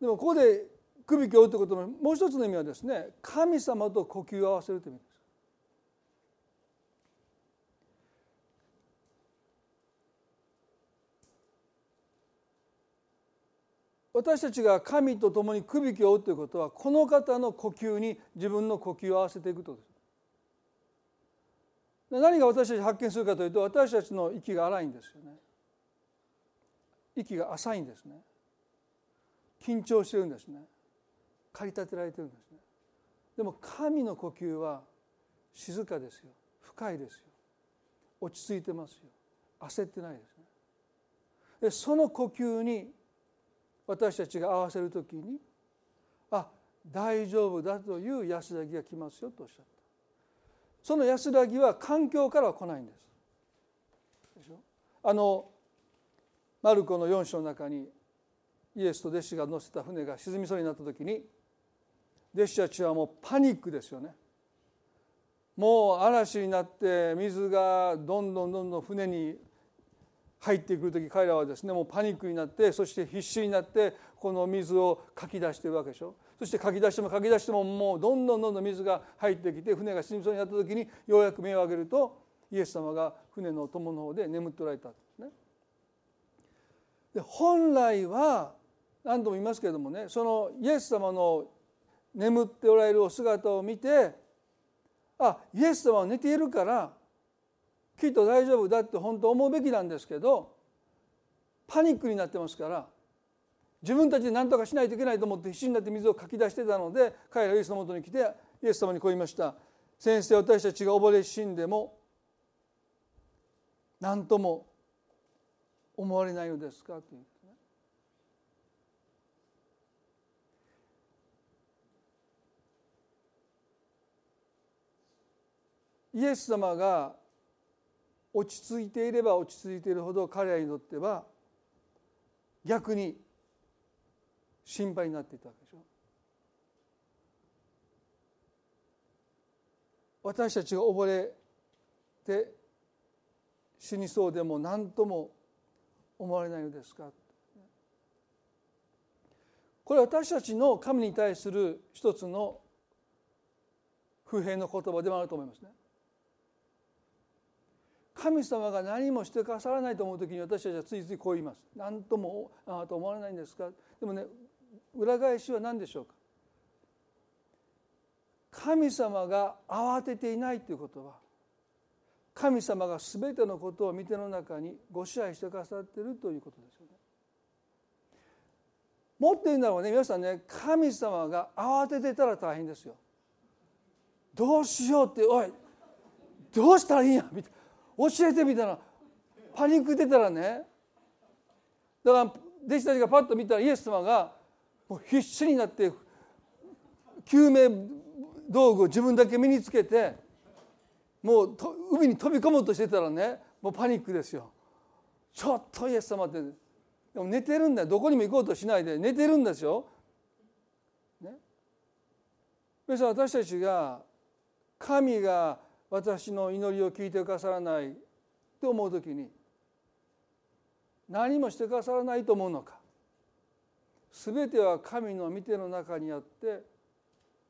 でもここで首を追うということのもう一つの意味はですね神様と呼吸を合わせるという意味です。私たちが神と共に首を追うということはこの方の呼吸に自分の呼吸を合わせていくとです。何が私たち発見するかというと私たちの息が荒いんですよね。息が浅いんですね。緊張してるんですね。駆り立てられてるんですね。でも神の呼吸は静かですよ。深いですよ。落ち着いてますよ。焦ってないですね。でその呼吸に私たちが合わせる時にあ大丈夫だという安らぎが来ますよとおっしゃった。その安らぎは環境からは来ないんです。あのマルコの4章の中にイエスと弟子が乗せた船が沈みそうになった時に弟子たちはもうパニックですよね。もう嵐になって水がどんどんどんどん船に入ってくる時彼らはですねもうパニックになってそして必死になってこの水をかき出してるわけでしょそしてかき出してもかき出してももうどんどんどんどん水が入ってきて船が沈みそうになった時にようやく目を上げるとイエス様が船の友の方で眠っておられたんですね。で本来は何度も言いますけれどもねそのイエス様の眠っておられるお姿を見てあイエス様は寝ているからきっと大丈夫だって本当思うべきなんですけどパニックになってますから自分たちで何とかしないといけないと思って必死になって水をかき出してたので彼らイエスのもとに来てイエス様にこう言いました「先生私たちが溺れ死んでも何とも思われないのですか?」と言ってね。イエス様が落ち着いていれば落ち着いているほど彼らにとっては逆に心配になっていたわけでしょ私たちが溺れて死にそうでも何とも思われないのですかこれは私たちの神に対する一つの不平の言葉でもあると思いますね。神様が何もしてくださらないと思う時に私たちはついついこう言います。何ともああと思われないんですか？でもね裏返しは何でしょうか？神様が慌てていないということは神様が全てのことを見ての中にご支配してくださっているということですよね。もっと言うならね皆さんね神様が慌ててたら大変ですよ。どうしようっておいどうしたらいいんや？みたいな。教えてみたらパニック出たらねだから弟子たちがパッと見たらイエス様がもう必死になって救命道具を自分だけ身につけてもう海に飛び込もうとしてたらねもうパニックですよ。ちょっとイエス様ってでも寝てるんだよどこにも行こうとしないで寝てるんですよ。ね。皆さん私たちが神が私の祈りを聞いてくださらないと思う時に何もしてくださらないと思うのか。全ては神の御手の中にあって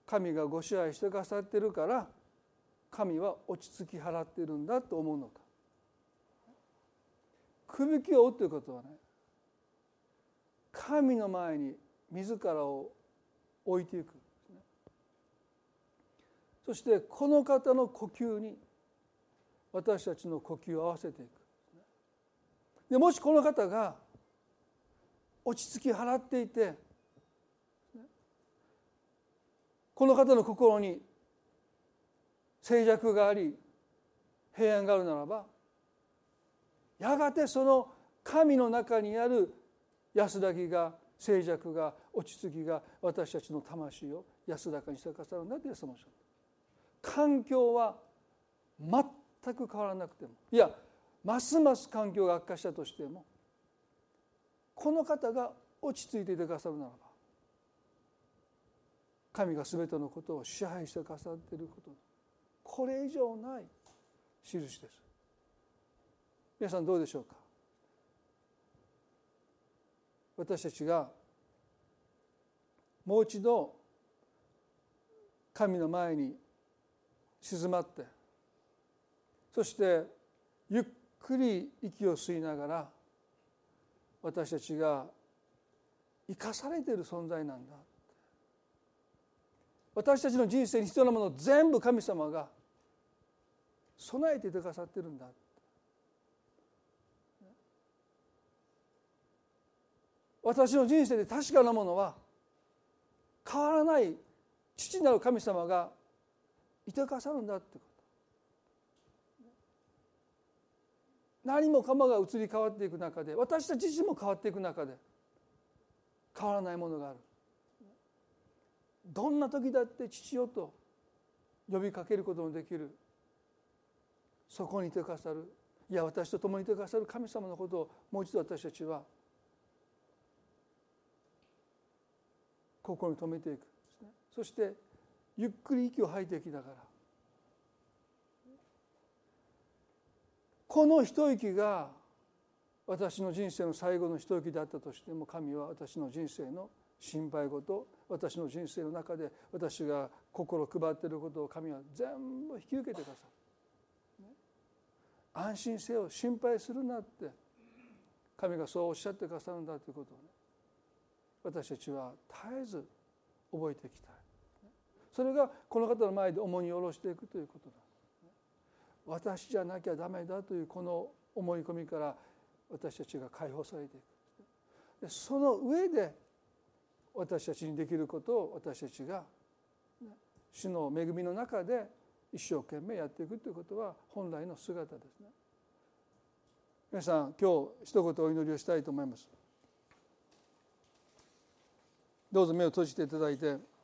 神がご支配してくださってるから神は落ち着き払ってるんだと思うのか。くびきを負うということはね神の前に自らを置いていく。そしてこの方の呼吸に私たちの呼吸を合わせていく。でもしこの方が落ち着き払っていてこの方の心に静寂があり平安があるならばやがてその神の中にある安らぎが静寂が落ち着きが私たちの魂を安らかにしてくださるんだというその環境は全く変わらなくても。いやますます環境が悪化したとしてもこの方が落ち着いていてくださるならば神が全てのことを支配してくださっていることこれ以上ない印です。皆さんどうでしょうか？私たちがもう一度神の前に静まって。そしてゆっくり息を吸いながら私たちが生かされている存在なんだ。私たちの人生に必要なものを全部神様が備えていてくださってるんだ。私の人生で確かなものは変わらない父なる神様がいてくださるんだってこと。何もかもが移り変わっていく中で私たち自身も変わっていく中で変わらないものがある。どんな時だって父よと呼びかけることのできる。そこにいてくださる。いや私と共にいてくださる。神様のことをもう一度私たちは心に留めていく、そしてゆっくり息を吐いていきながら。この一息が私の人生の最後の一息であったとしても神は私の人生の心配事私の人生の中で私が心配っていることを神は全部引き受けてくださる。安心せよ心配するなって。神がそうおっしゃってくださるんだということをね。私たちは絶えず覚えていきた。いそれがこの方の前で重荷を下ろしていくということだ私じゃなきゃダメだというこの思い込みから私たちが解放されていくその上で私たちにできることを私たちが主の恵みの中で一生懸命やっていくということは本来の姿ですね。皆さん今日一言お祈りをしたいと思います。どうぞ目を閉じていただいて。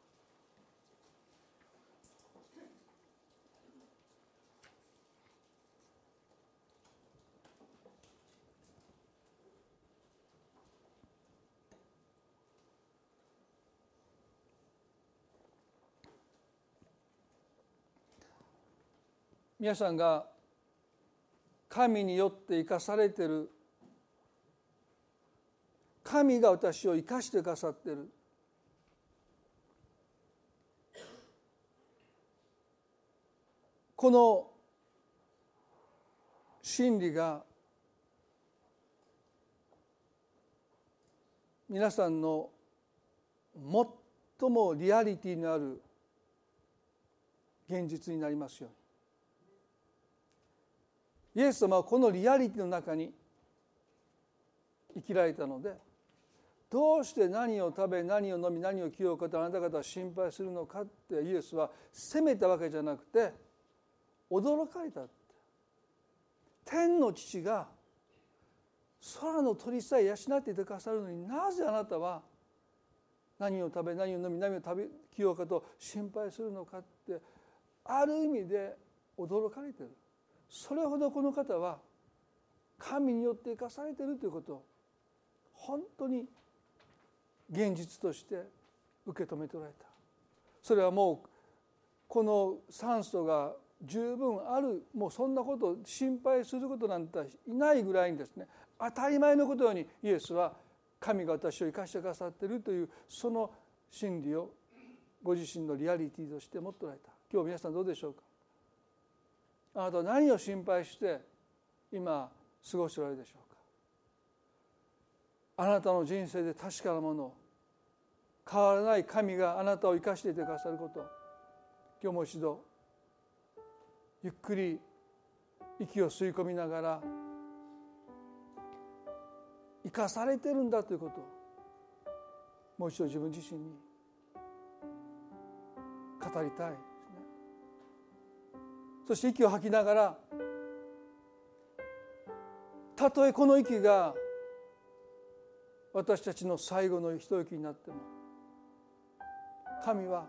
皆さんが神によって生かされてる。神が私を生かしてくださってる。この真理が皆さんの最もリアリティのある現実になりますように。イエス様はこのリアリティの中に生きられたのでどうして何を食べ何を飲み何を着ようかとあなた方は心配するのかってイエスは責めたわけじゃなくて驚かれた天の父が空の鳥さえ養っていてくださるのになぜあなたは何を食べ何を飲み何を食べ着ようかと心配するのかってある意味で驚かれてる。それほどこの方は神によって生かされているということを本当に現実として受け止めておられた。それはもうこの酸素が十分あるもうそんなことを心配することなんていないぐらいにですね当たり前のことようにイエスは神が私を生かしてくださっているというその真理をご自身のリアリティとして持っておられた。今日皆さんどうでしょうか？あなたは何を心配して今過ごしておられるでしょうか？あなたの人生で確かなもの変わらない神があなたを生かしていてくださること今日も一度ゆっくり息を吸い込みながら生かされてるんだということをもう一度自分自身に語りたい。そして息を吐きながらたとえこの息が私たちの最後の一息になっても神は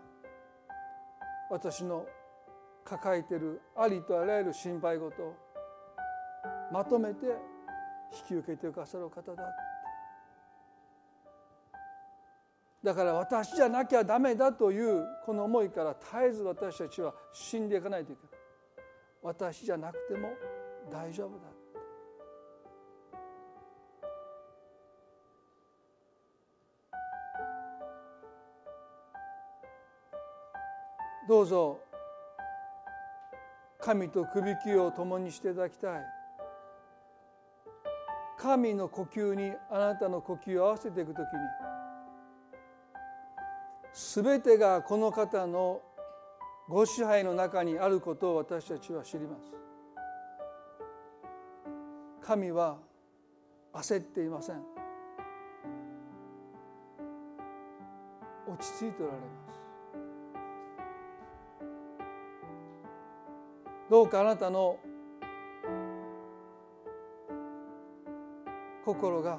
私の抱えているありとあらゆる心配事をまとめて引き受けてくださる方だだから私じゃなきゃダメだというこの思いから絶えず私たちは死んでいかないといけない。私じゃなくても大丈夫だ。どうぞ神とくびきを共にしていただきたい。神の呼吸にあなたの呼吸を合わせていくときに全てがこの方のご支配の中にあることを私たちは知ります。神は焦っていません。落ち着いておられます。どうかあなたの心が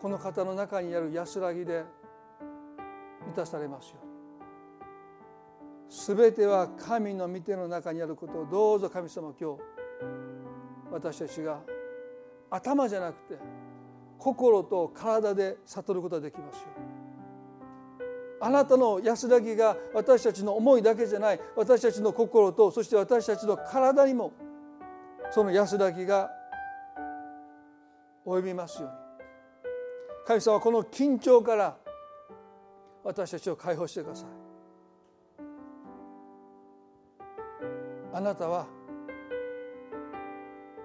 この方の中にある安らぎで満たされますように。全ては神の御手の中にあることをどうぞ神様今日私たちが頭じゃなくて心と体で悟ることができますよあなたの安らぎが私たちの思いだけじゃない。私たちの心とそして私たちの体にもその安らぎが及びますように。神様この緊張から私たちを解放してください。あなたは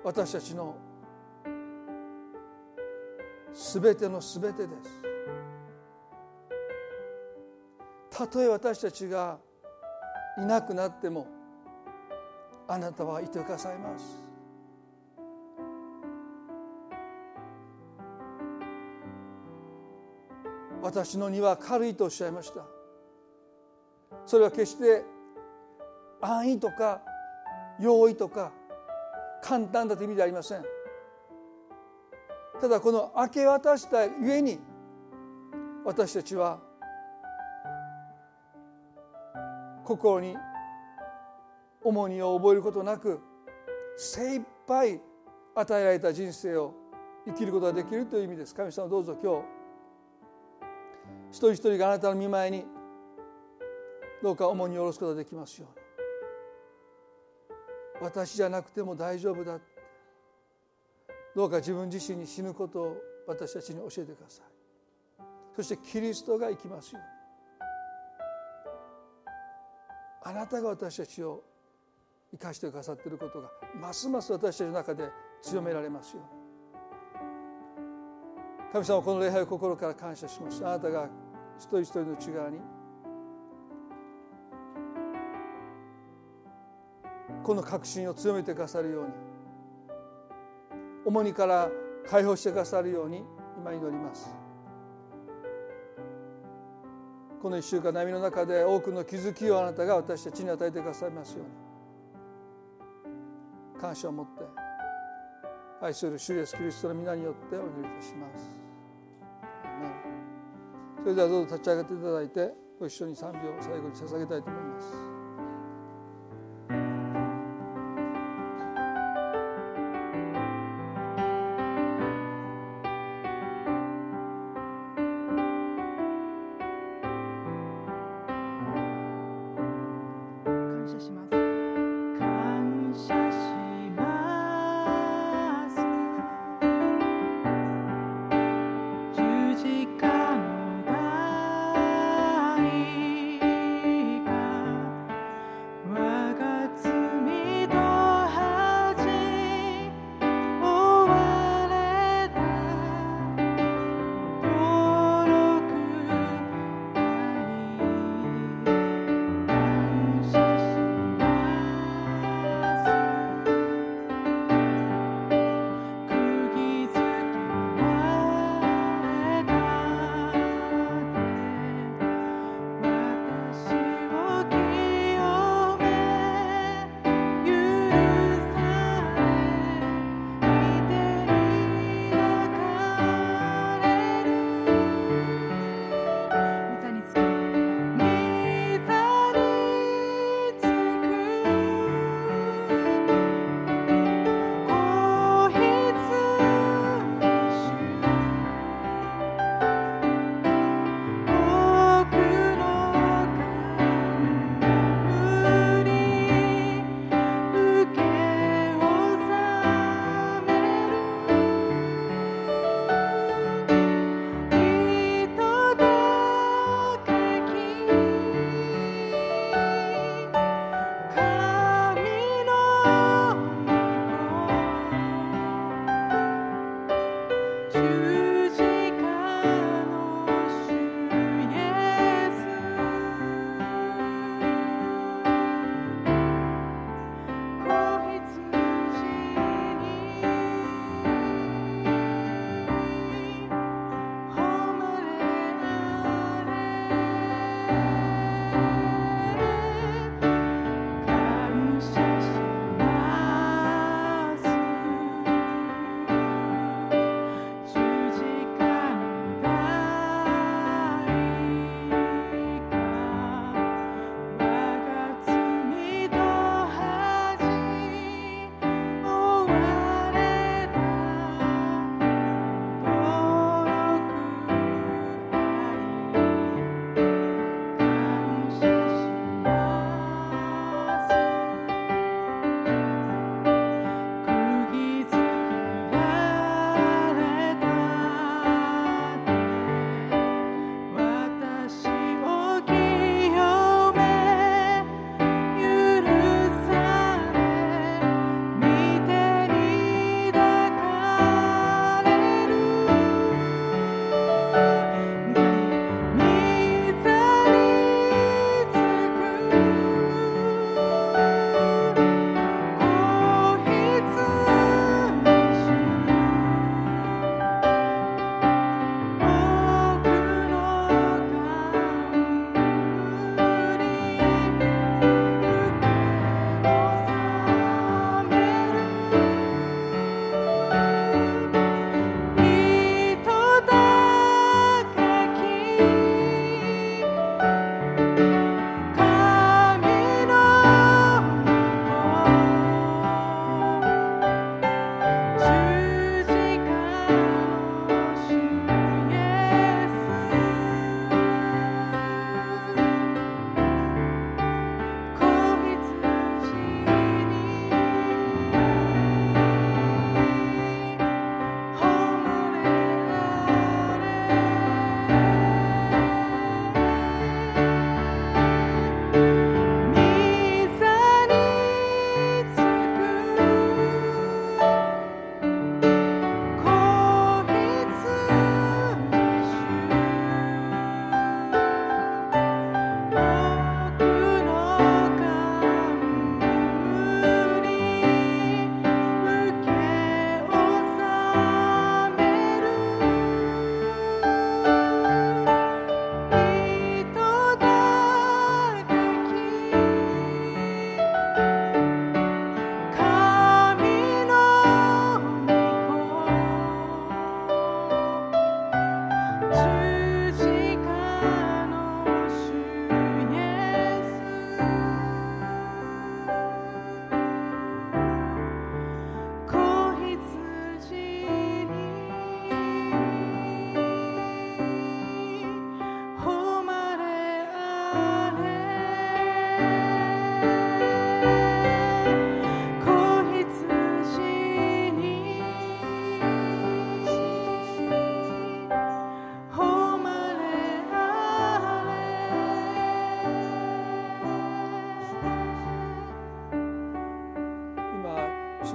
私たちのすべてのすべてです。たとえ私たちがいなくなってもあなたはいてくださいます。私の荷は軽いとおっしゃいました。それは決して安易とか容易とか簡単だという意味ではありません。ただこの明け渡したゆえに私たちは心に重荷を覚えることなく精一杯与えられた人生を生きることができるという意味です。神様どうぞ今日一人一人があなたの見舞いにどうか重荷を下ろすことができますように。私じゃなくても大丈夫だ。どうか自分自身に死ぬことを私たちに教えてください。そしてキリストが生きますように。あなたが私たちを生かしてくださっていることがますます私たちの中で強められますように。神様この礼拝を心から感謝します。あなたが一人一人の内側にこの確信を強めてくださるように。重荷から解放してくださるように今祈ります。この1週間悩みの中で多くの気づきをあなたが私たちに与えてくださいますように。感謝を持って愛する主イエスキリストの皆によってお祈りいたします。それではどうぞ立ち上がっていただいてご一緒に賛美を最後に捧げたいと思います。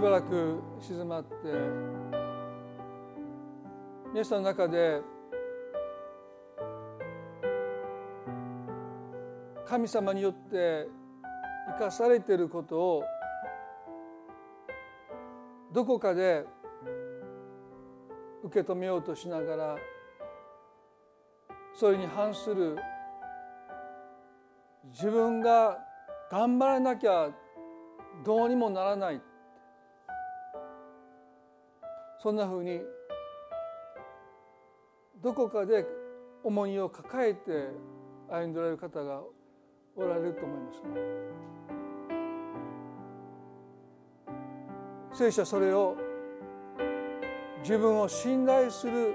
しばらく静まって皆さんの中で神様によって生かされていることをどこかで受け止めようとしながらそれに反する自分が頑張らなきゃどうにもならないそんなふうにどこかで重荷を抱えて歩んでおられる方がおられると思いますね。聖書はそれを自分を信頼する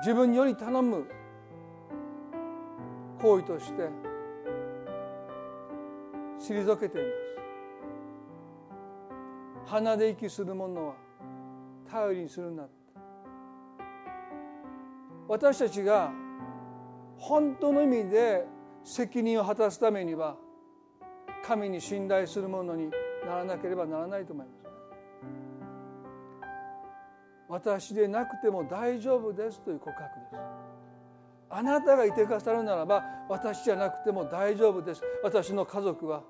自分により頼む行為として退けています鼻で息する者は頼りにするな私たちが本当の意味で責任を果たすためには神に信頼するものにならなければならないと思います。私でなくても大丈夫ですという告白です。あなたがいてくださるならば私じゃなくても大丈夫です。私の家族は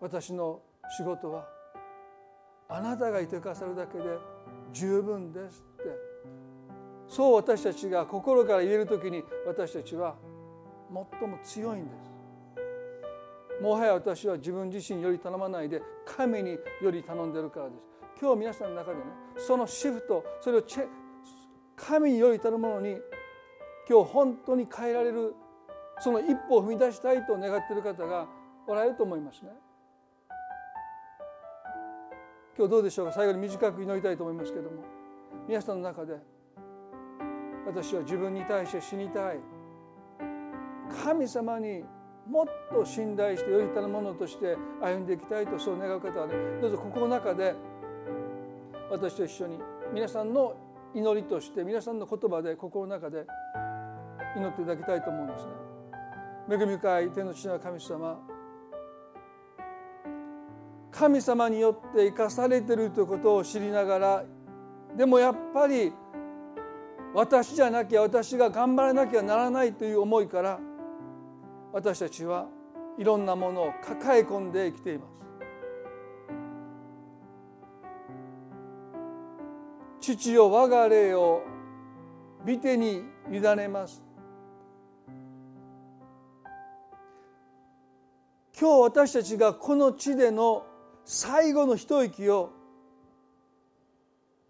私の仕事はあなたがいてくださるだけで十分ですって。そう私たちが心から言える時に私たちは最も強いんです。もはや私は自分自身より頼まないで神により頼んでるからです。今日皆さんの中でねそのシフトそれをチェ神により頼むものに今日本当に変えられるその一歩を踏み出したいと願っている方がおられると思いますね。今日どうでしょうか？最後に短く祈りたいと思いますけども。皆さんの中で私は自分に対して死にたい。神様にもっと信頼してよりたるものとして歩んでいきたいとそう願う方はねどうぞここの中で私と一緒に皆さんの祈りとして皆さんの言葉で心の中で祈っていただきたいと思うんですね。恵み深い天の父の神様神様によって生かされてるということを知りながらでもやっぱり私じゃなきゃ私が頑張らなきゃならないという思いから私たちはいろんなものを抱え込んで生きています。父よ我が霊を見てに委ねます。今日私たちがこの地での最後の一息を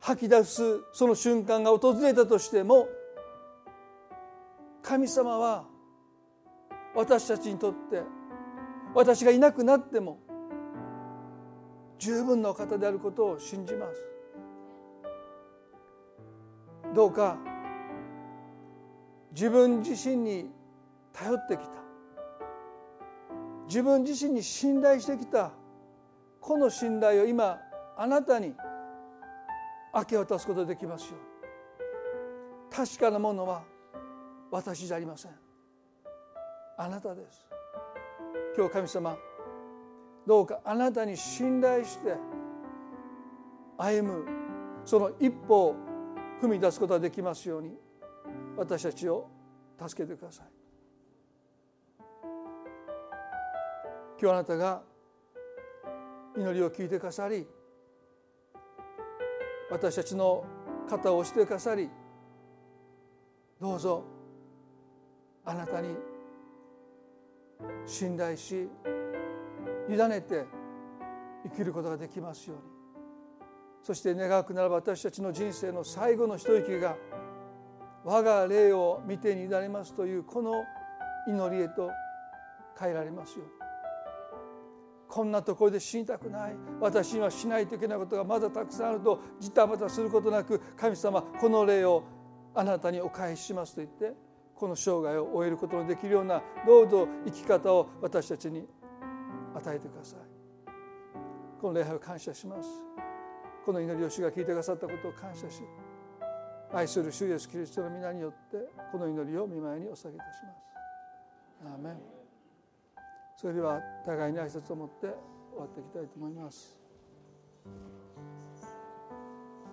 吐き出すその瞬間が訪れたとしても神様は私たちにとって私がいなくなっても十分な方であることを信じます。どうか自分自身に頼ってきた。自分自身に信頼してきた。この信頼を今あなたに明け渡すことができますよ確かなものは私じゃありません。あなたです。今日神様どうかあなたに信頼して歩むその一歩を踏み出すことができますように私たちを助けてください。今日あなたが祈りを聞いてくださり私たちの肩を押してくださりどうぞあなたに信頼し委ねて生きることができますように。そして願うくならば私たちの人生の最後の一息が我が霊を見てに委ねますというこの祈りへと変えられますように。こんなところで死にたくない。私にはしないといけないことがまだたくさんあるとジタバタすることなく神様この霊をあなたにお返ししますと言ってこの生涯を終えることのできるようなどうぞ生き方を私たちに与えてください。この礼拝を感謝します。この祈りを主が聞いてくださったことを感謝し愛する主イエスキリストの皆によってこの祈りを見舞いにお捧げいたします。アーメン。それでは互いに挨拶を持って終わっていきたいと思います。